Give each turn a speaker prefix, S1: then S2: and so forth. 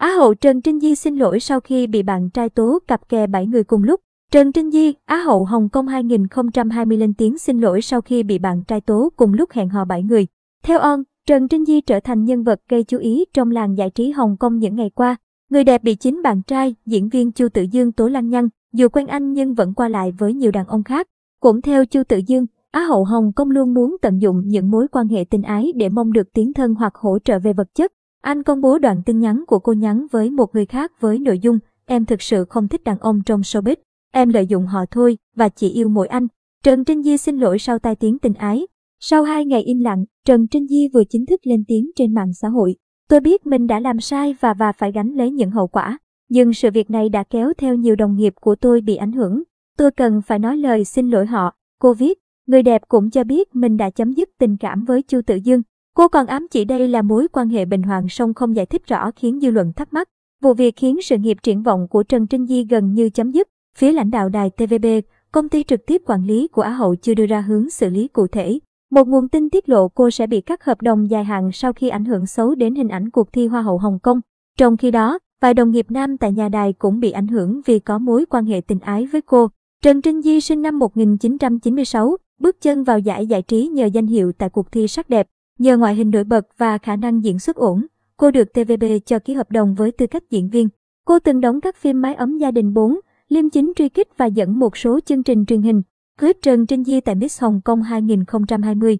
S1: Á hậu Trần Trinh Di xin lỗi sau khi bị bạn trai tố cặp kè 7 người cùng lúc. Trần Trinh Di, Á hậu Hồng Kông 2020 lên tiếng xin lỗi sau khi bị bạn trai tố cùng lúc hẹn hò 7 người. Theo On, Trần Trinh Di trở thành nhân vật gây chú ý trong làng giải trí Hồng Kông những ngày qua. Người đẹp bị chính bạn trai, diễn viên Chu Tự Dương tố lăng nhăng, dù quen anh nhưng vẫn qua lại với nhiều đàn ông khác. Cũng theo Chu Tự Dương, Á hậu Hồng Kông luôn muốn tận dụng những mối quan hệ tình ái để mong được tiến thân hoặc hỗ trợ về vật chất. Anh công bố đoạn tin nhắn của cô nhắn với một người khác với nội dung Em thực sự không thích đàn ông trong showbiz. Em lợi dụng họ thôi và chỉ yêu mỗi anh. Trần Trinh Di xin lỗi sau tai tiếng tình ái. Sau hai ngày im lặng, Trần Trinh Di vừa chính thức lên tiếng trên mạng xã hội. Tôi biết mình đã làm sai và và phải gánh lấy những hậu quả. Nhưng sự việc này đã kéo theo nhiều đồng nghiệp của tôi bị ảnh hưởng. Tôi cần phải nói lời xin lỗi họ. Cô viết, người đẹp cũng cho biết mình đã chấm dứt tình cảm với Chu Tự Dương. Cô còn ám chỉ đây là mối quan hệ bình hoàng song không giải thích rõ khiến dư luận thắc mắc. Vụ việc khiến sự nghiệp triển vọng của Trần Trinh Di gần như chấm dứt. Phía lãnh đạo đài TVB, công ty trực tiếp quản lý của Á hậu chưa đưa ra hướng xử lý cụ thể. Một nguồn tin tiết lộ cô sẽ bị cắt hợp đồng dài hạn sau khi ảnh hưởng xấu đến hình ảnh cuộc thi Hoa hậu Hồng Kông. Trong khi đó, vài đồng nghiệp nam tại nhà đài cũng bị ảnh hưởng vì có mối quan hệ tình ái với cô. Trần Trinh Di sinh năm 1996, bước chân vào giải giải trí nhờ danh hiệu tại cuộc thi sắc đẹp. Nhờ ngoại hình nổi bật và khả năng diễn xuất ổn, cô được TVB cho ký hợp đồng với tư cách diễn viên. Cô từng đóng các phim Mái ấm gia đình 4, Liêm chính truy kích và dẫn một số chương trình truyền hình. Clip Trần Trinh Di tại Miss Hồng Kông 2020